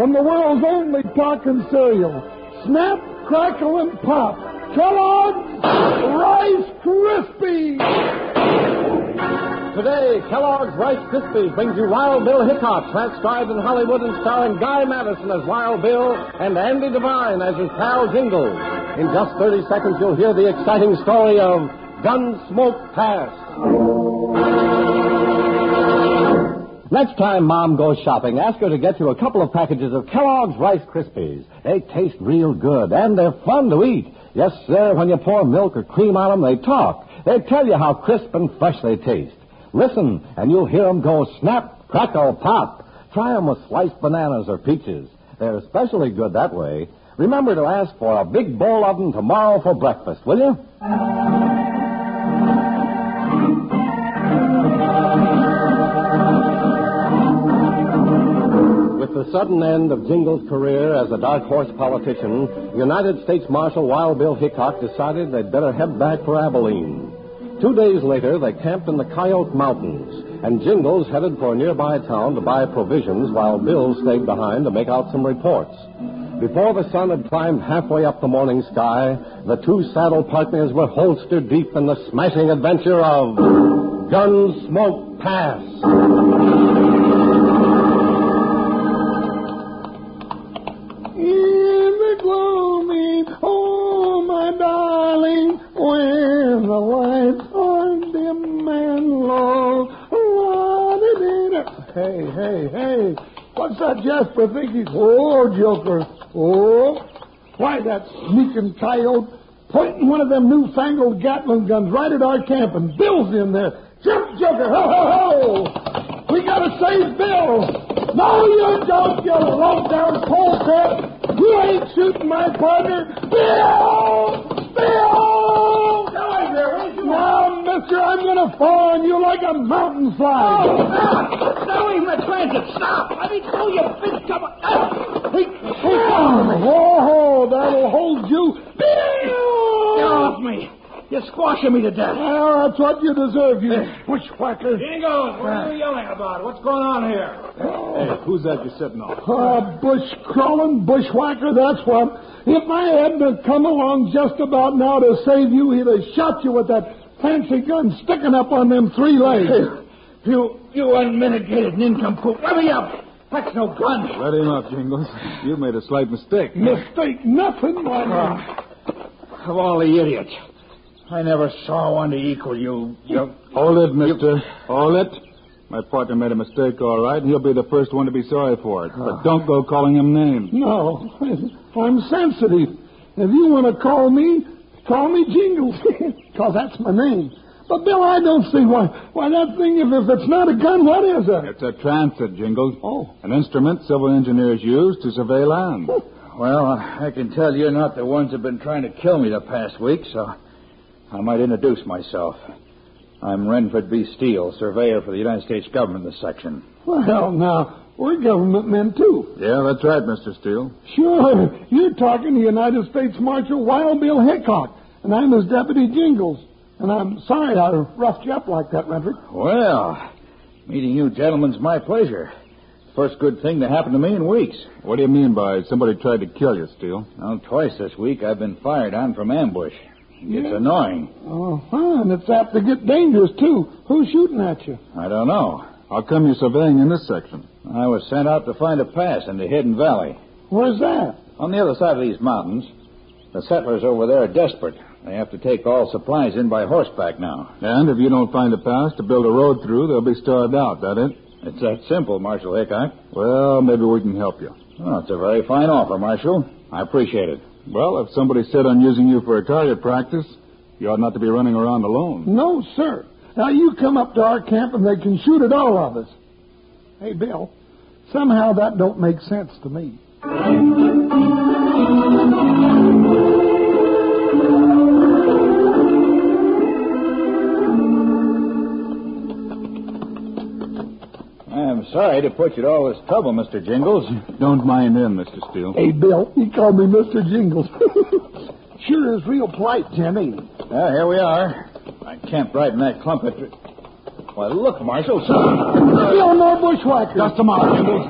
from the world's only talking cereal. Snap, crackle, and pop. Kellogg's Rice Krispies! Today, Kellogg's Rice Krispies brings you Wild Bill Hickok, transcribed in Hollywood and starring Guy Madison as Wild Bill and Andy Devine as his pal Jingle. In just 30 seconds, you'll hear the exciting story of Gunsmoke Pass. Next time Mom goes shopping, ask her to get you a couple of packages of Kellogg's Rice Krispies. They taste real good, and they're fun to eat. Yes, sir, when you pour milk or cream on them, they talk. They tell you how crisp and fresh they taste. Listen, and you'll hear them go snap, crackle, pop. Try them with sliced bananas or peaches. They're especially good that way. Remember to ask for a big bowl of them tomorrow for breakfast, will you? With the sudden end of Jingle's career as a dark horse politician, United States Marshal Wild Bill Hickok decided they'd better head back for Abilene. Two days later, they camped in the Coyote Mountains, and Jingles headed for a nearby town to buy provisions while Bill stayed behind to make out some reports. Before the sun had climbed halfway up the morning sky, the two saddle partners were holstered deep in the smashing adventure of Gunsmoke Pass. Lights are dim and low. Hey, hey, hey! What's that Jasper thinking? Oh, Joker! Oh, why that sneaking coyote pointing one of them newfangled Gatling guns right at our camp and Bill's in there. Jump, Joker! Ho, ho, ho! We gotta save Bill! No, you don't, you low-down polecat! You ain't shooting my partner! Bill! Bill! Now, mister, I'm gonna fall on you like a mountain fly! Stop! Stop even the transit! Stop! I mean, throw your big cover. Ah! Hey, Oh, that'll hold you! Get Bill! off me! You're squashing me to death. Well, that's what you deserve, you bushwhacker. Jingles, what are you yelling about? What's going on here? Hey, who's that you're sitting on? Uh, bush crawling bushwhacker, that's what. If I hadn't come along just about now to save you, he'd have shot you with that fancy gun sticking up on them three legs. You, you unmitigated nincompoop. Let me up. That's no gun. Let him up, Jingles. You made a slight mistake. Mistake nothing, my man. Ah, of all the idiots, I never saw one to equal you. You. Hold it, mister. Hold it. My partner made a mistake, all right, and he'll be the first one to be sorry for it. But ah. don't go calling him names. No, I'm sensitive. If you want to call me, call me Jingles, because that's my name. But, Bill, I don't see why, why that thing, if, if it's not a gun, what is it? It's a transit, Jingles. Oh. An instrument civil engineers use to survey land. Well, I can tell you're not the ones who've been trying to kill me the past week, so I might introduce myself. I'm Renford B. Steele, surveyor for the United States government in this section. Well, now, We're government men, too. Yeah, that's right, Mr. Steele. Sure. You're talking to United States Marshal Wild Bill Hickok, and I'm his deputy Jingles. And I'm sorry I roughed you up like that, Renford. Well, meeting you gentlemen's my pleasure. First good thing to happen to me in weeks. What do you mean by somebody tried to kill you, Steele? Well, twice this week I've been fired on from ambush. It's Yeah. annoying. Uh-huh, and it's apt to get dangerous, too. Who's shooting at you? I don't know. How come you're surveying in this section? I was sent out to find a pass into Hidden Valley. Where's that? On the other side of these mountains, the settlers over there are desperate. They have to take all supplies in by horseback now. And if you don't find a pass to build a road through, they'll be starved out, that it? It's that simple, Marshal Hickok. Well, maybe we can help you. Oh, it's a very fine offer, Marshal. I appreciate it. Well, if somebody's set on using you for a target practice, you ought not to be running around alone. No, sir. Now, you come up to our camp and they can shoot at all of us. Hey, Bill, somehow that don't make sense to me. Sorry to put you to all this trouble, Mr. Jingles. Don't mind him, Mr. Steele. Hey, Bill, he called me Mr. Jingles. sure is real polite, Jim, ain't ah, he? Well, here we are. I camped right in that clump of... Why, look, Marshal. Bill, more bushwhackers. Just a moment, Jingles.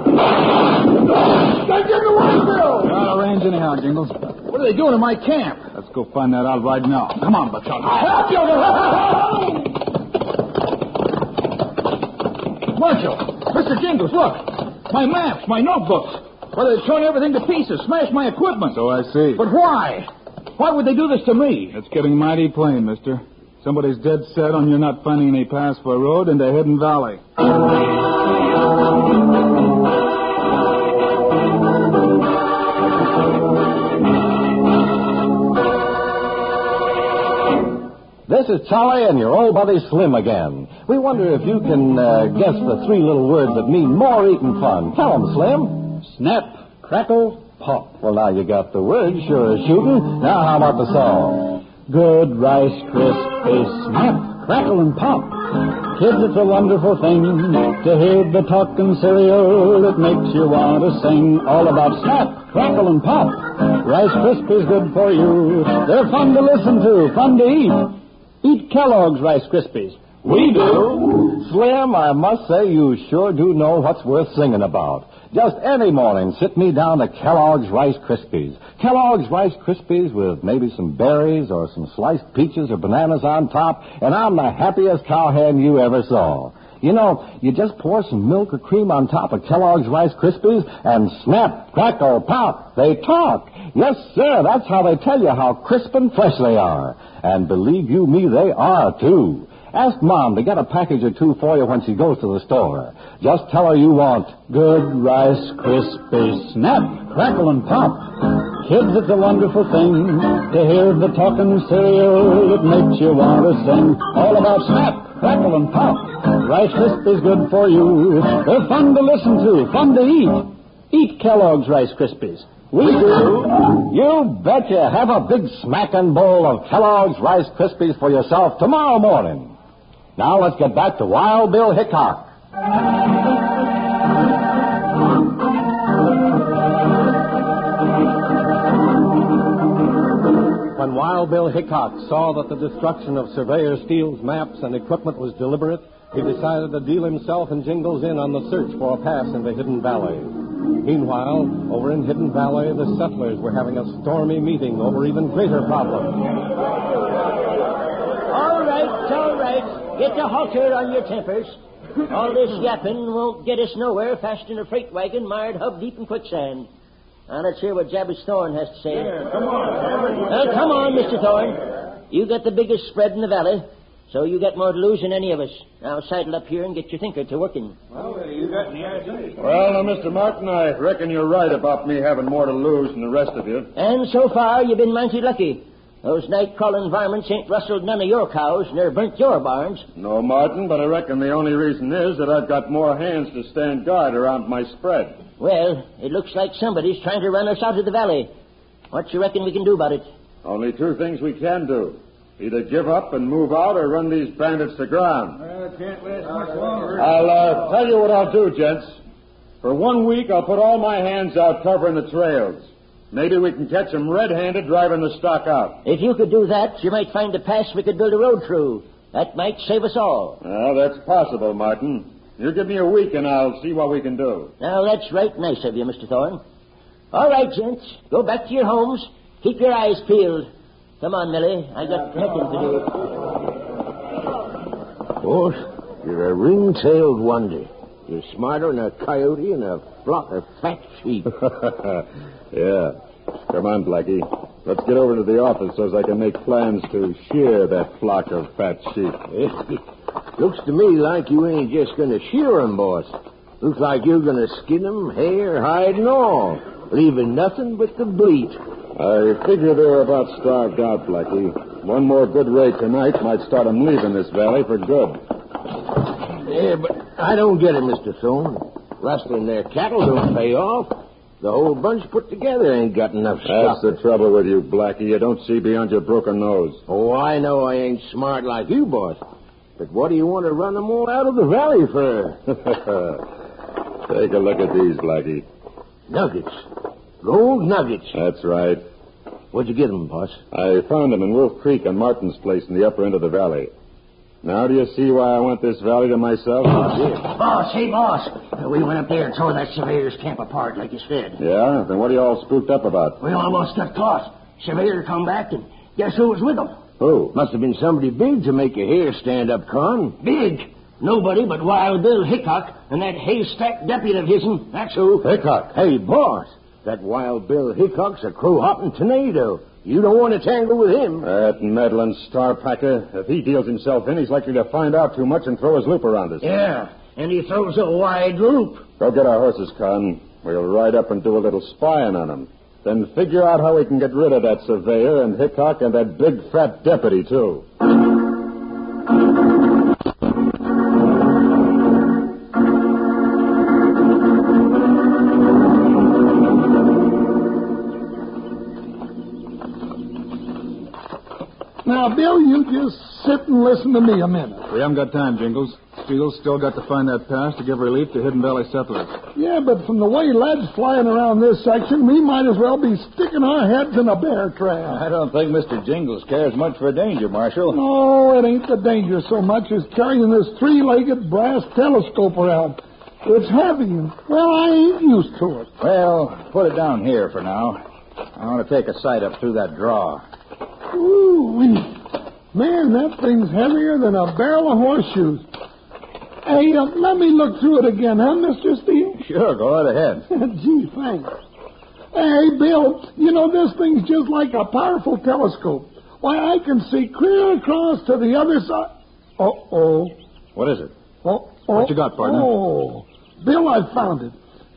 They're getting away, Bill. You're out of range anyhow, Jingles. What are they doing in my camp? Let's go find that out right now. Come on, Buckshot. Help you. Marshal! Mr. Look! My maps, my notebooks. Well, they're throwing everything to pieces, smashed my equipment. So I see. But why? Why would they do this to me? It's getting mighty plain, mister. Somebody's dead set on you not finding any pass for a road into Hidden Valley. This is Charlie and your old buddy Slim again. We wonder if you can uh, guess the three little words that mean more eating fun. Tell 'em, Slim. Snap, crackle, pop. Well, now you got the words, sure as shooting. Now, how about the song? Good Rice Krispies, snap, crackle, and pop. Kids, it's a wonderful thing to hear the talking cereal. It makes you want to sing all about snap, crackle, and pop. Rice Krispies good for you. They're fun to listen to, fun to eat. Eat Kellogg's Rice Krispies. We do. Slim, I must say you sure do know what's worth singing about. Just any morning, sit me down to Kellogg's Rice Krispies. Kellogg's Rice Krispies with maybe some berries or some sliced peaches or bananas on top, and I'm the happiest cowhand you ever saw. You know, you just pour some milk or cream on top of Kellogg's Rice Krispies, and snap, crackle, pop, they talk. Yes, sir, that's how they tell you how crisp and fresh they are. And believe you me, they are, too. Ask Mom to get a package or two for you when she goes to the store. Just tell her you want good Rice Krispies. Snap, crackle, and pop. Kids, it's a wonderful thing to hear the talking cereal. It makes you want to sing all about snap, crackle, and pop. Rice Krispies good for you. They're fun to listen to, fun to eat. Eat Kellogg's Rice Krispies. We do. You betcha. Have a big smacking bowl of Kellogg's Rice Krispies for yourself tomorrow morning. Now let's get back to Wild Bill Hickok. When Wild Bill Hickok saw that the destruction of Surveyor Steele's maps and equipment was deliberate, he decided to deal himself and Jingles in on the search for a pass into Hidden Valley. Meanwhile, over in Hidden Valley, the settlers were having a stormy meeting over even greater problems. All right, all right. Get a halter on your tempers. All this yapping won't get us nowhere faster than a freight wagon mired hub deep in quicksand. Now let's hear what Jabez Thorne has to say. come on. Well, come on, Mr. Thorne. You got the biggest spread in the valley, so you got more to lose than any of us. Now sidle up here and get your thinker to working. Well, you got any ideas? Well, now, Mr. Martin, I reckon you're right about me having more to lose than the rest of you. And so far, you've been mighty lucky. Those night-crawling varmints ain't rustled none of your cows, nor burnt your barns. No, Martin, but I reckon the only reason is that I've got more hands to stand guard around my spread. Well, it looks like somebody's trying to run us out of the valley. What you reckon we can do about it? Only two things we can do. Either give up and move out or run these bandits to ground. Well, it can't last much longer. I'll uh, tell you what I'll do, gents. For one week, I'll put all my hands out covering the trails. Maybe we can catch them red-handed driving the stock out. If you could do that, you might find a pass we could build a road through. That might save us all. Well, that's possible, Martin. You give me a week and I'll see what we can do. Now, that's right nice of you, Mr. Thorne. All right, gents. Go back to your homes. Keep your eyes peeled. Come on, Millie. I got packing to do. Boss, oh, you're a ring-tailed wonder. You're smarter than a coyote and a flock of fat sheep. yeah. Come on, Blackie. Let's get over to the office so as I can make plans to shear that flock of fat sheep. Looks to me like you ain't just going to shear 'em, boss. Looks like you're going to skin 'em, hair, hide, and all, leaving nothing but the bleat. I figure they're about starved out, Blackie. One more good raid tonight might start 'em leaving this valley for good. Yeah, but I don't get it, Mr. Thorne. Rustling their cattle don't pay off. The whole bunch put together ain't got enough That's stock. the trouble with you, Blackie. You don't see beyond your broken nose. Oh, I know I ain't smart like you, boss. But what do you want to run them all out of the valley for? Take a look at these, Blackie. Nuggets. Gold nuggets. That's right. Where'd you get them, boss? I found them in Wolf Creek on Martin's place in the upper end of the valley. Now do you see why I want this valley to myself? Boss, hey, boss. Uh, we went up there and tore that surveyor's camp apart, like you said. Yeah? Then what are you all spooked up about? We almost got caught. Surveyor come back, and guess who was with him? Who? Must have been somebody big to make your hair stand up, Con. Big. Nobody but Wild Bill Hickok and that haystack deputy of his'n. That's who. Hickok. Hey, boss. That wild Bill Hickok's a crow hopping tornado. You don't want to tangle with him. That meddling star packer. If he deals himself in, he's likely to find out too much and throw his loop around us. Yeah, and he throws a wide loop. Go get our horses, Con. We'll ride up and do a little spying on him. Then figure out how we can get rid of that surveyor and Hickok and that big fat deputy, too. Now, Bill, you just sit and listen to me a minute. We haven't got time, Jingles. Steele's still got to find that pass to give relief to Hidden Valley settlers. Yeah, but from the way lead's flying around this section, we might as well be sticking our heads in a bear trap. I don't think Mr. Jingles cares much for danger, Marshal. No, it ain't the danger so much as carrying this three-legged brass telescope around. It's heavy, and, well, I ain't used to it. Well, put it down here for now. I want to take a sight up through that draw. Ooh, man, that thing's heavier than a barrel of horseshoes. Hey, uh, let me look through it again, huh, Mr. Steele? Sure, go right ahead. Gee, thanks. Hey, Bill, you know, this thing's just like a powerful telescope. Why, I can see clear across to the other side. Uh-oh. What is it? Oh, oh, What you got, partner? Oh, Bill, I found it.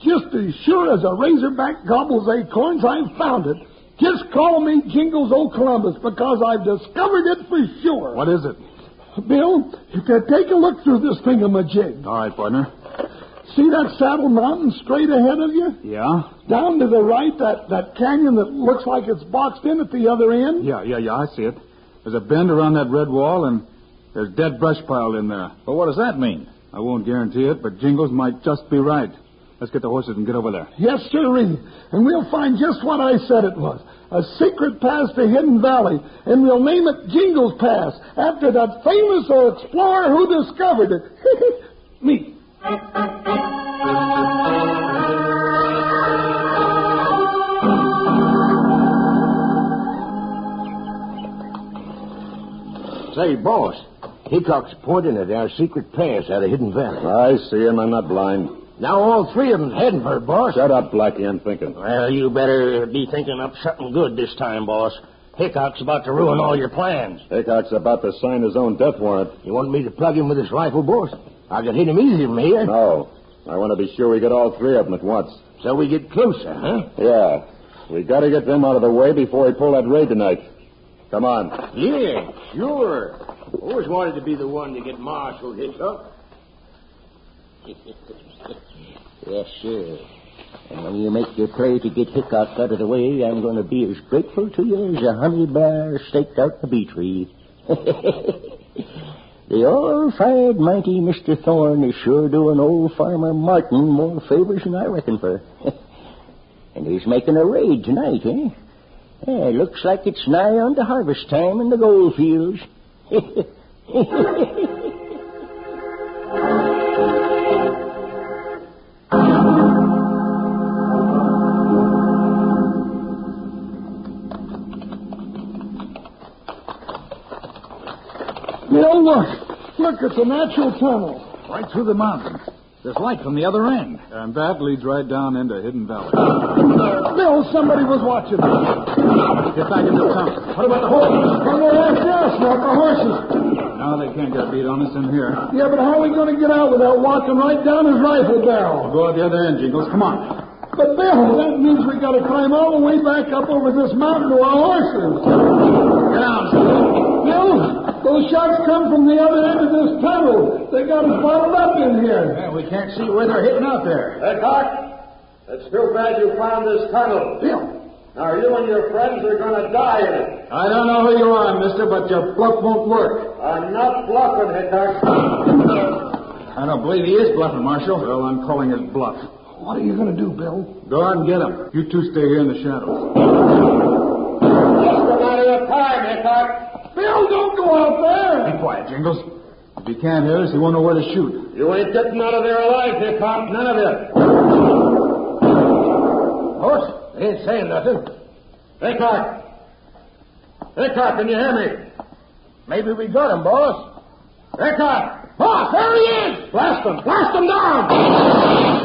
Just as sure as a razorback gobbles acorns, I found it. Just call me Jingles O' Columbus because I've discovered it for sure. What is it? Bill, you can take a look through this thingamajig. All right, partner. See that saddle mountain straight ahead of you? Yeah? Down to the right, that, that canyon that looks like it's boxed in at the other end? Yeah, yeah, yeah, I see it. There's a bend around that red wall, and there's dead brush piled in there. Well, what does that mean? I won't guarantee it, but Jingles might just be right. Let's get the horses and get over there. Yes, sirree. And we'll find just what I said it was. A secret pass to Hidden Valley. And we'll name it Jingles Pass after that famous explorer who discovered it. Me. Say, boss, Hickok's pointing at our secret pass out of Hidden Valley. I see him. I'm not blind. Now all three of them's heading for it, boss. Shut up, Blackie. I'm thinking. Well, you better be thinking up something good this time, boss. Hickok's about to ruin all your plans. Hickok's about to sign his own death warrant. You want me to plug him with this rifle, boss? I can hit him easy from here. No. I want to be sure we get all three of them at once. So we get closer, huh? Yeah. We got to get them out of the way before we pull that raid tonight. Come on. Yeah, sure. Always wanted to be the one to get Marshal Hickok. Yes, sir. And when you make your play to get Hickok out of the way, I'm going to be as grateful to you as a honey bear staked out the bee tree. The old-fired mighty Mr. Thorne is sure doing old Farmer Martin more favors than I reckon for. and he's making a raid tonight, eh? Yeah, looks like it's nigh on to harvest time in the gold fields. Look. Look, it's a natural tunnel. Right through the mountain. There's light from the other end. And that leads right down into Hidden Valley. Bill, somebody was watching us. Get back into the tunnel. What about the horses? Well, they're after us, not the horses. No, they can't get a beat on us in here. Yeah, but how are we going to get out without walking right down his rifle barrel? Go out the other end, Jingles. Come on. But, Bill, that means we got to climb all the way back up over this mountain to our horses. Get down, Bill, those shots come from the other end of this tunnel. They got us bottled up in here. Yeah, we can't see where they're hitting out there. Hey, Doc, it's too bad you found this tunnel. Bill. Now, you and your friends are going to die in it. I don't know who you are, mister, but your bluff won't work. I'm not bluffing, Hickok. I don't believe he is bluffing, Marshal. Well, I'm calling his bluff. What are you going to do, Bill? Go out and get him. You two stay here in the shadows. Just a matter of time, Hickok. Bill, don't go out there. Be quiet, Jingles. If he can't hear us, he won't know where to shoot. You ain't getting out of there alive, Hickok. None of you. Horse, they ain't saying nothing. Hickok. Hickok, can you hear me? Maybe we got him, boss. Hickok! Boss, there he is! Blast him! Blast him down!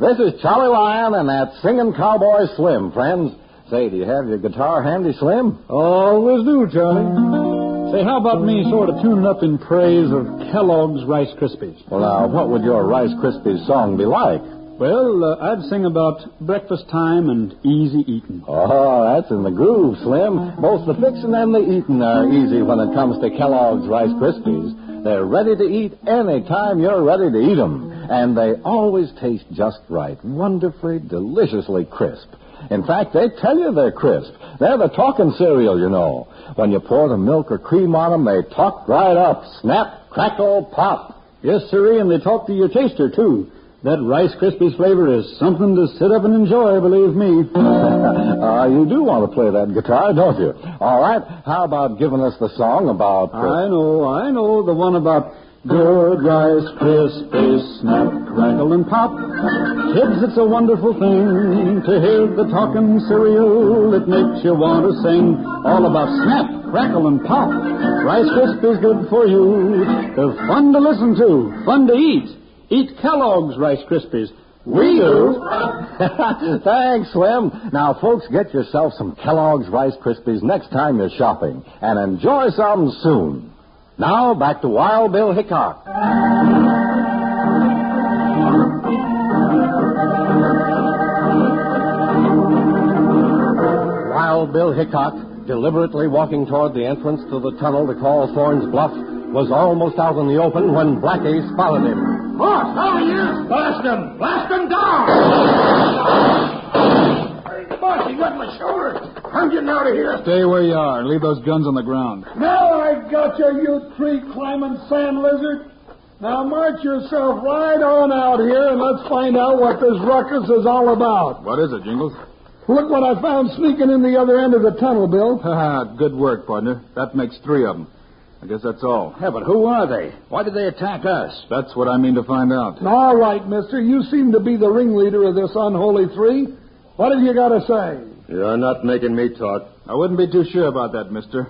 This is Charlie Lyon and that singing cowboy Slim, friends. Say, do you have your guitar handy, Slim? Always do, Charlie. Say, how about me sort of tuning up in praise of Kellogg's Rice Krispies? Well, now, what would your Rice Krispies song be like? Well, uh, I'd sing about breakfast time and easy eating. Oh, that's in the groove, Slim. Both the fixing and the eating are easy when it comes to Kellogg's Rice Krispies. They're ready to eat any time you're ready to eat them. And they always taste just right. Wonderfully, deliciously crisp. In fact, they tell you they're crisp. They're the talking cereal, you know. When you pour the milk or cream on them, they talk right up. Snap, crackle, pop. Yes, sirree, and they talk to your taster, too. That Rice Krispies flavor is something to sit up and enjoy, believe me. uh, you do want to play that guitar, don't you? All right. How about giving us the song about... uh, I know, I know, the one about good Rice Krispies, snap, crackle, and pop. Kids, it's a wonderful thing to hear the talking cereal. It makes you want to sing all about snap, crackle, and pop. Rice Krispies good for you. They're fun to listen to, fun to eat. Eat Kellogg's Rice Krispies. We do. Thanks, Slim. Now, folks, get yourself some Kellogg's Rice Krispies next time you're shopping and enjoy some soon. Now, back to Wild Bill Hickok. Wild Bill Hickok, deliberately walking toward the entrance to the tunnel to call Thorne's bluff, was almost out in the open when Blackie spotted him. Boss, how he is? Blast him! Blast him down! Boss, he got my shoulder. I'm getting out of here. Stay where you are and leave those guns on the ground. Now I got you, you tree climbing sand lizard. Now march yourself right on out here and let's find out what this ruckus is all about. What is it, Jingles? Look what I found sneaking in the other end of the tunnel, Bill. Ha Good work, partner. That makes three of them. I guess that's all. Yeah, but who are they? Why did they attack us? That's what I mean to find out. All right, mister. You seem to be the ringleader of this unholy three. What have you got to say? You're not making me talk. I wouldn't be too sure about that, mister.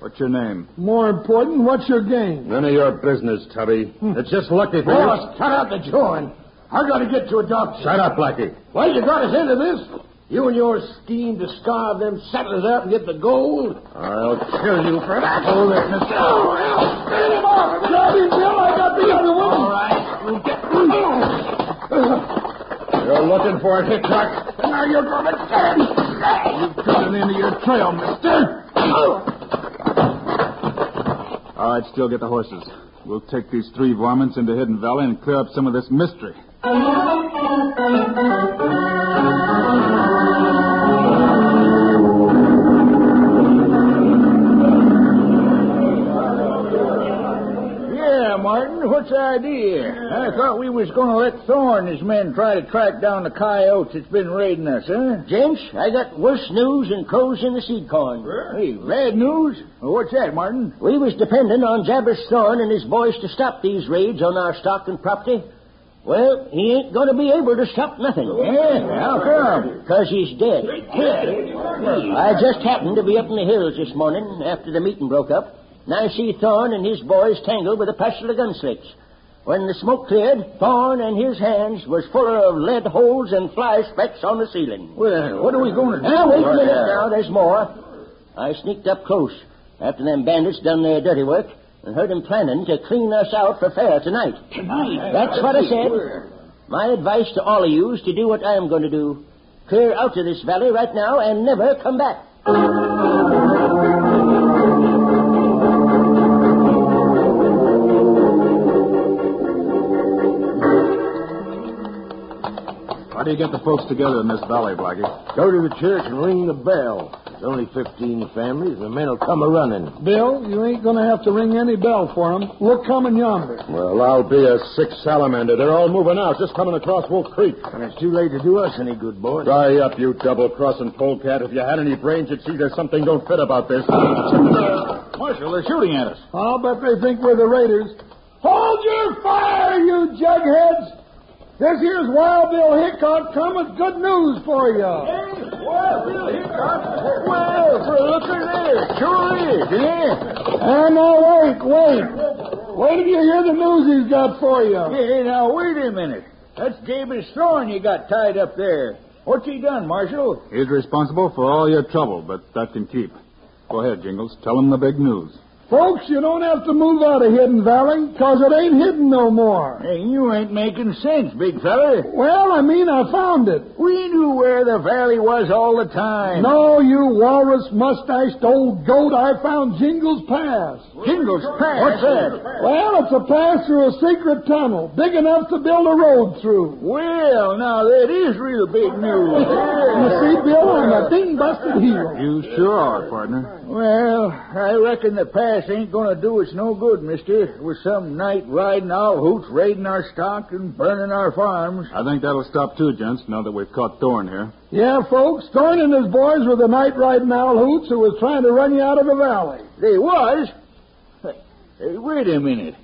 What's your name? More important, what's your game? None of your business, Tubby. Hmm. It's just lucky for Boss, cut out the jawing. I got to get to a doctor. Shut up, Blackie. Well, you got us into this. You and your scheme to starve them settlers out and get the gold. I'll kill you for that. Hold it, mister. Oh, well, get him off. Grab him, Bill. I got the other one. All right. Oh. We'll get... You're looking for it, Hickok. Now you're going to get him. You've got it into your trail, mister. All right, Steele get the horses. We'll take these three varmints into Hidden Valley and clear up some of this mystery. What's the idea? I thought we was going to let Thorne and his men try to track down the coyotes that's been raiding us, huh? Gents, I got worse news than crows in the seed corn. Hey, bad news? Well, what's that, Martin? We was depending on Jabez Thorne and his boys to stop these raids on our stock and property. Well, he ain't going to be able to stop nothing. Yeah, how come? Because he's dead. I just happened to be up in the hills this morning after the meeting broke up, I see Thorne and his boys tangled with a passel of gunslicks. When the smoke cleared, Thorne and his hands was fuller of lead holes and fly specks on the ceiling. Well, what are we going to do? Now, wait a minute now, there's more. I sneaked up close after them bandits done their dirty work and heard them planning to clean us out for fair tonight. Tonight? That's what I said. My advice to all of you is to do what I'm going to do. Clear out of this valley right now and never come back. How do you get the folks together in this valley, Blackie? Go to the church and ring the bell. There's only 15 families. The men will come a running. Bill, you ain't going to have to ring any bell for 'em. Look coming yonder. Well, I'll be a sick salamander. They're all moving out, just coming across Wolf Creek. And it's too late to do us any good, boys. Dry up, you double-crossing polecat. If you had any brains, you'd see there's something don't fit about this. Marshal, they're shooting at us. I'll bet they think we're the raiders. Hold your fire, you jugheads! This here's Wild Bill Hickok come with good news for you. Hey, Wild Bill Hickok. Well, for a looker there, sure is, yeah. And now wait, wait. Wait till you hear the news he's got for you. Hey, now, wait a minute. That's Jabez Thorne you got tied up there. What's he done, Marshal? He's responsible for all your trouble, but that can keep. Go ahead, Jingles. Tell him the big news. Folks, you don't have to move out of Hidden Valley, 'cause it ain't hidden no more. Hey, you ain't making sense, big fella. Well, I mean, I found it. We knew where the valley was all the time. No, you walrus mustached old goat, I found Jingles Pass. Jingles Pass? What's that? Well, it's a pass through a secret tunnel, big enough to build a road through. Well, now that is real big news. You see, Bill, I'm a ding busted heel. You sure are, partner. Well, I reckon the pass ain't going to do us no good, mister, with some night riding owl hoots raiding our stock and burning our farms. I think that'll stop too, gents, now that we've caught Thorne here. Yeah, folks, Thorne and his boys were the night riding owl hoots who was trying to run you out of the valley. They was? Hey, wait a minute.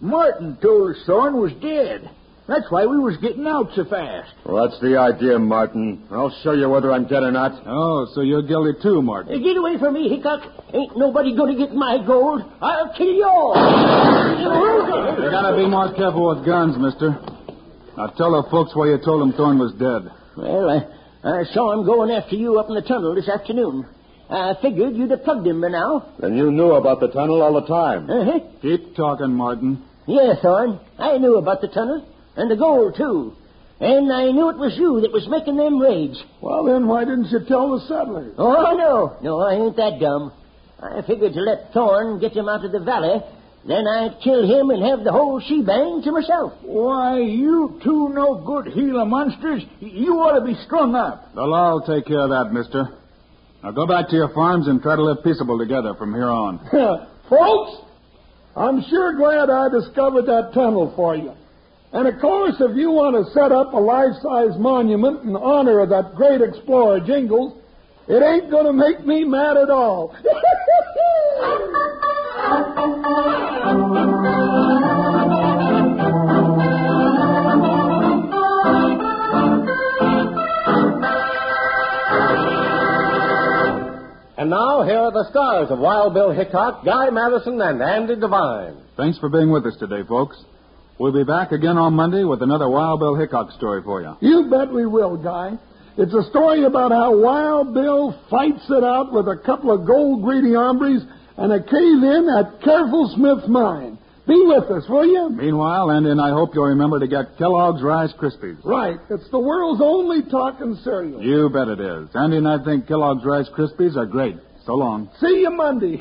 Martin told us Thorne was dead. That's why we was getting out so fast. Well, that's the idea, Martin. I'll show you whether I'm dead or not. Oh, so you're guilty too, Martin. Hey, get away from me, Hickok. Ain't nobody going to get my gold. I'll kill you all. You gotta be more careful with guns, mister. Now tell the folks why you told them Thorne was dead. Well, I, I saw him going after you up in the tunnel this afternoon. I figured you'd have plugged him by now. Then you knew about the tunnel all the time. Uh-huh. Keep talking, Martin. Yeah, Thorne. I knew about the tunnel. And the gold, too. And I knew it was you that was making them raids. Well, then why didn't you tell the settlers? Oh, no. No, I ain't that dumb. I figured to let Thorne get him out of the valley. Then I'd kill him and have the whole shebang to myself. Why, you two no good Gila monsters. You ought to be strung up. The law will take care of that, mister. Now go back to your farms and try to live peaceable together from here on. Folks, I'm sure glad I discovered that tunnel for you. And of course, if you want to set up a life-size monument in honor of that great explorer, Jingles, it ain't going to make me mad at all. And now, here are the stars of Wild Bill Hickok, Guy Madison, and Andy Devine. Thanks for being with us today, folks. We'll be back again on Monday with another Wild Bill Hickok story for you. You bet we will, Guy. It's a story about how Wild Bill fights it out with a couple of gold greedy hombres and a cave in at Careful Smith's mine. Be with us, will you? Meanwhile, Andy and I hope you'll remember to get Kellogg's Rice Krispies. Right. It's the world's only talking cereal. You bet it is. Andy and I think Kellogg's Rice Krispies are great. So long. See you Monday.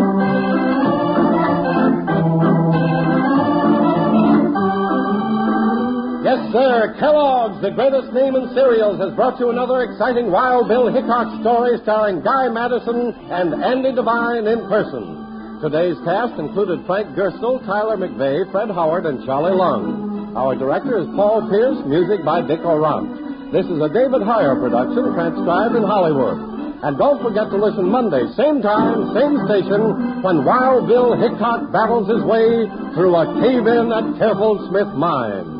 sir. Kellogg's, the greatest name in cereals, has brought you another exciting Wild Bill Hickok story starring Guy Madison and Andy Devine in person. Today's cast included Frank Gerstle, Tyler McVey, Fred Howard, and Charlie Lung. Our director is Paul Pierce, music by Dick Aurandt. This is a David Heyer production transcribed in Hollywood. And don't forget to listen Monday, same time, same station, when Wild Bill Hickok battles his way through a cave-in at Careful Smith Mine.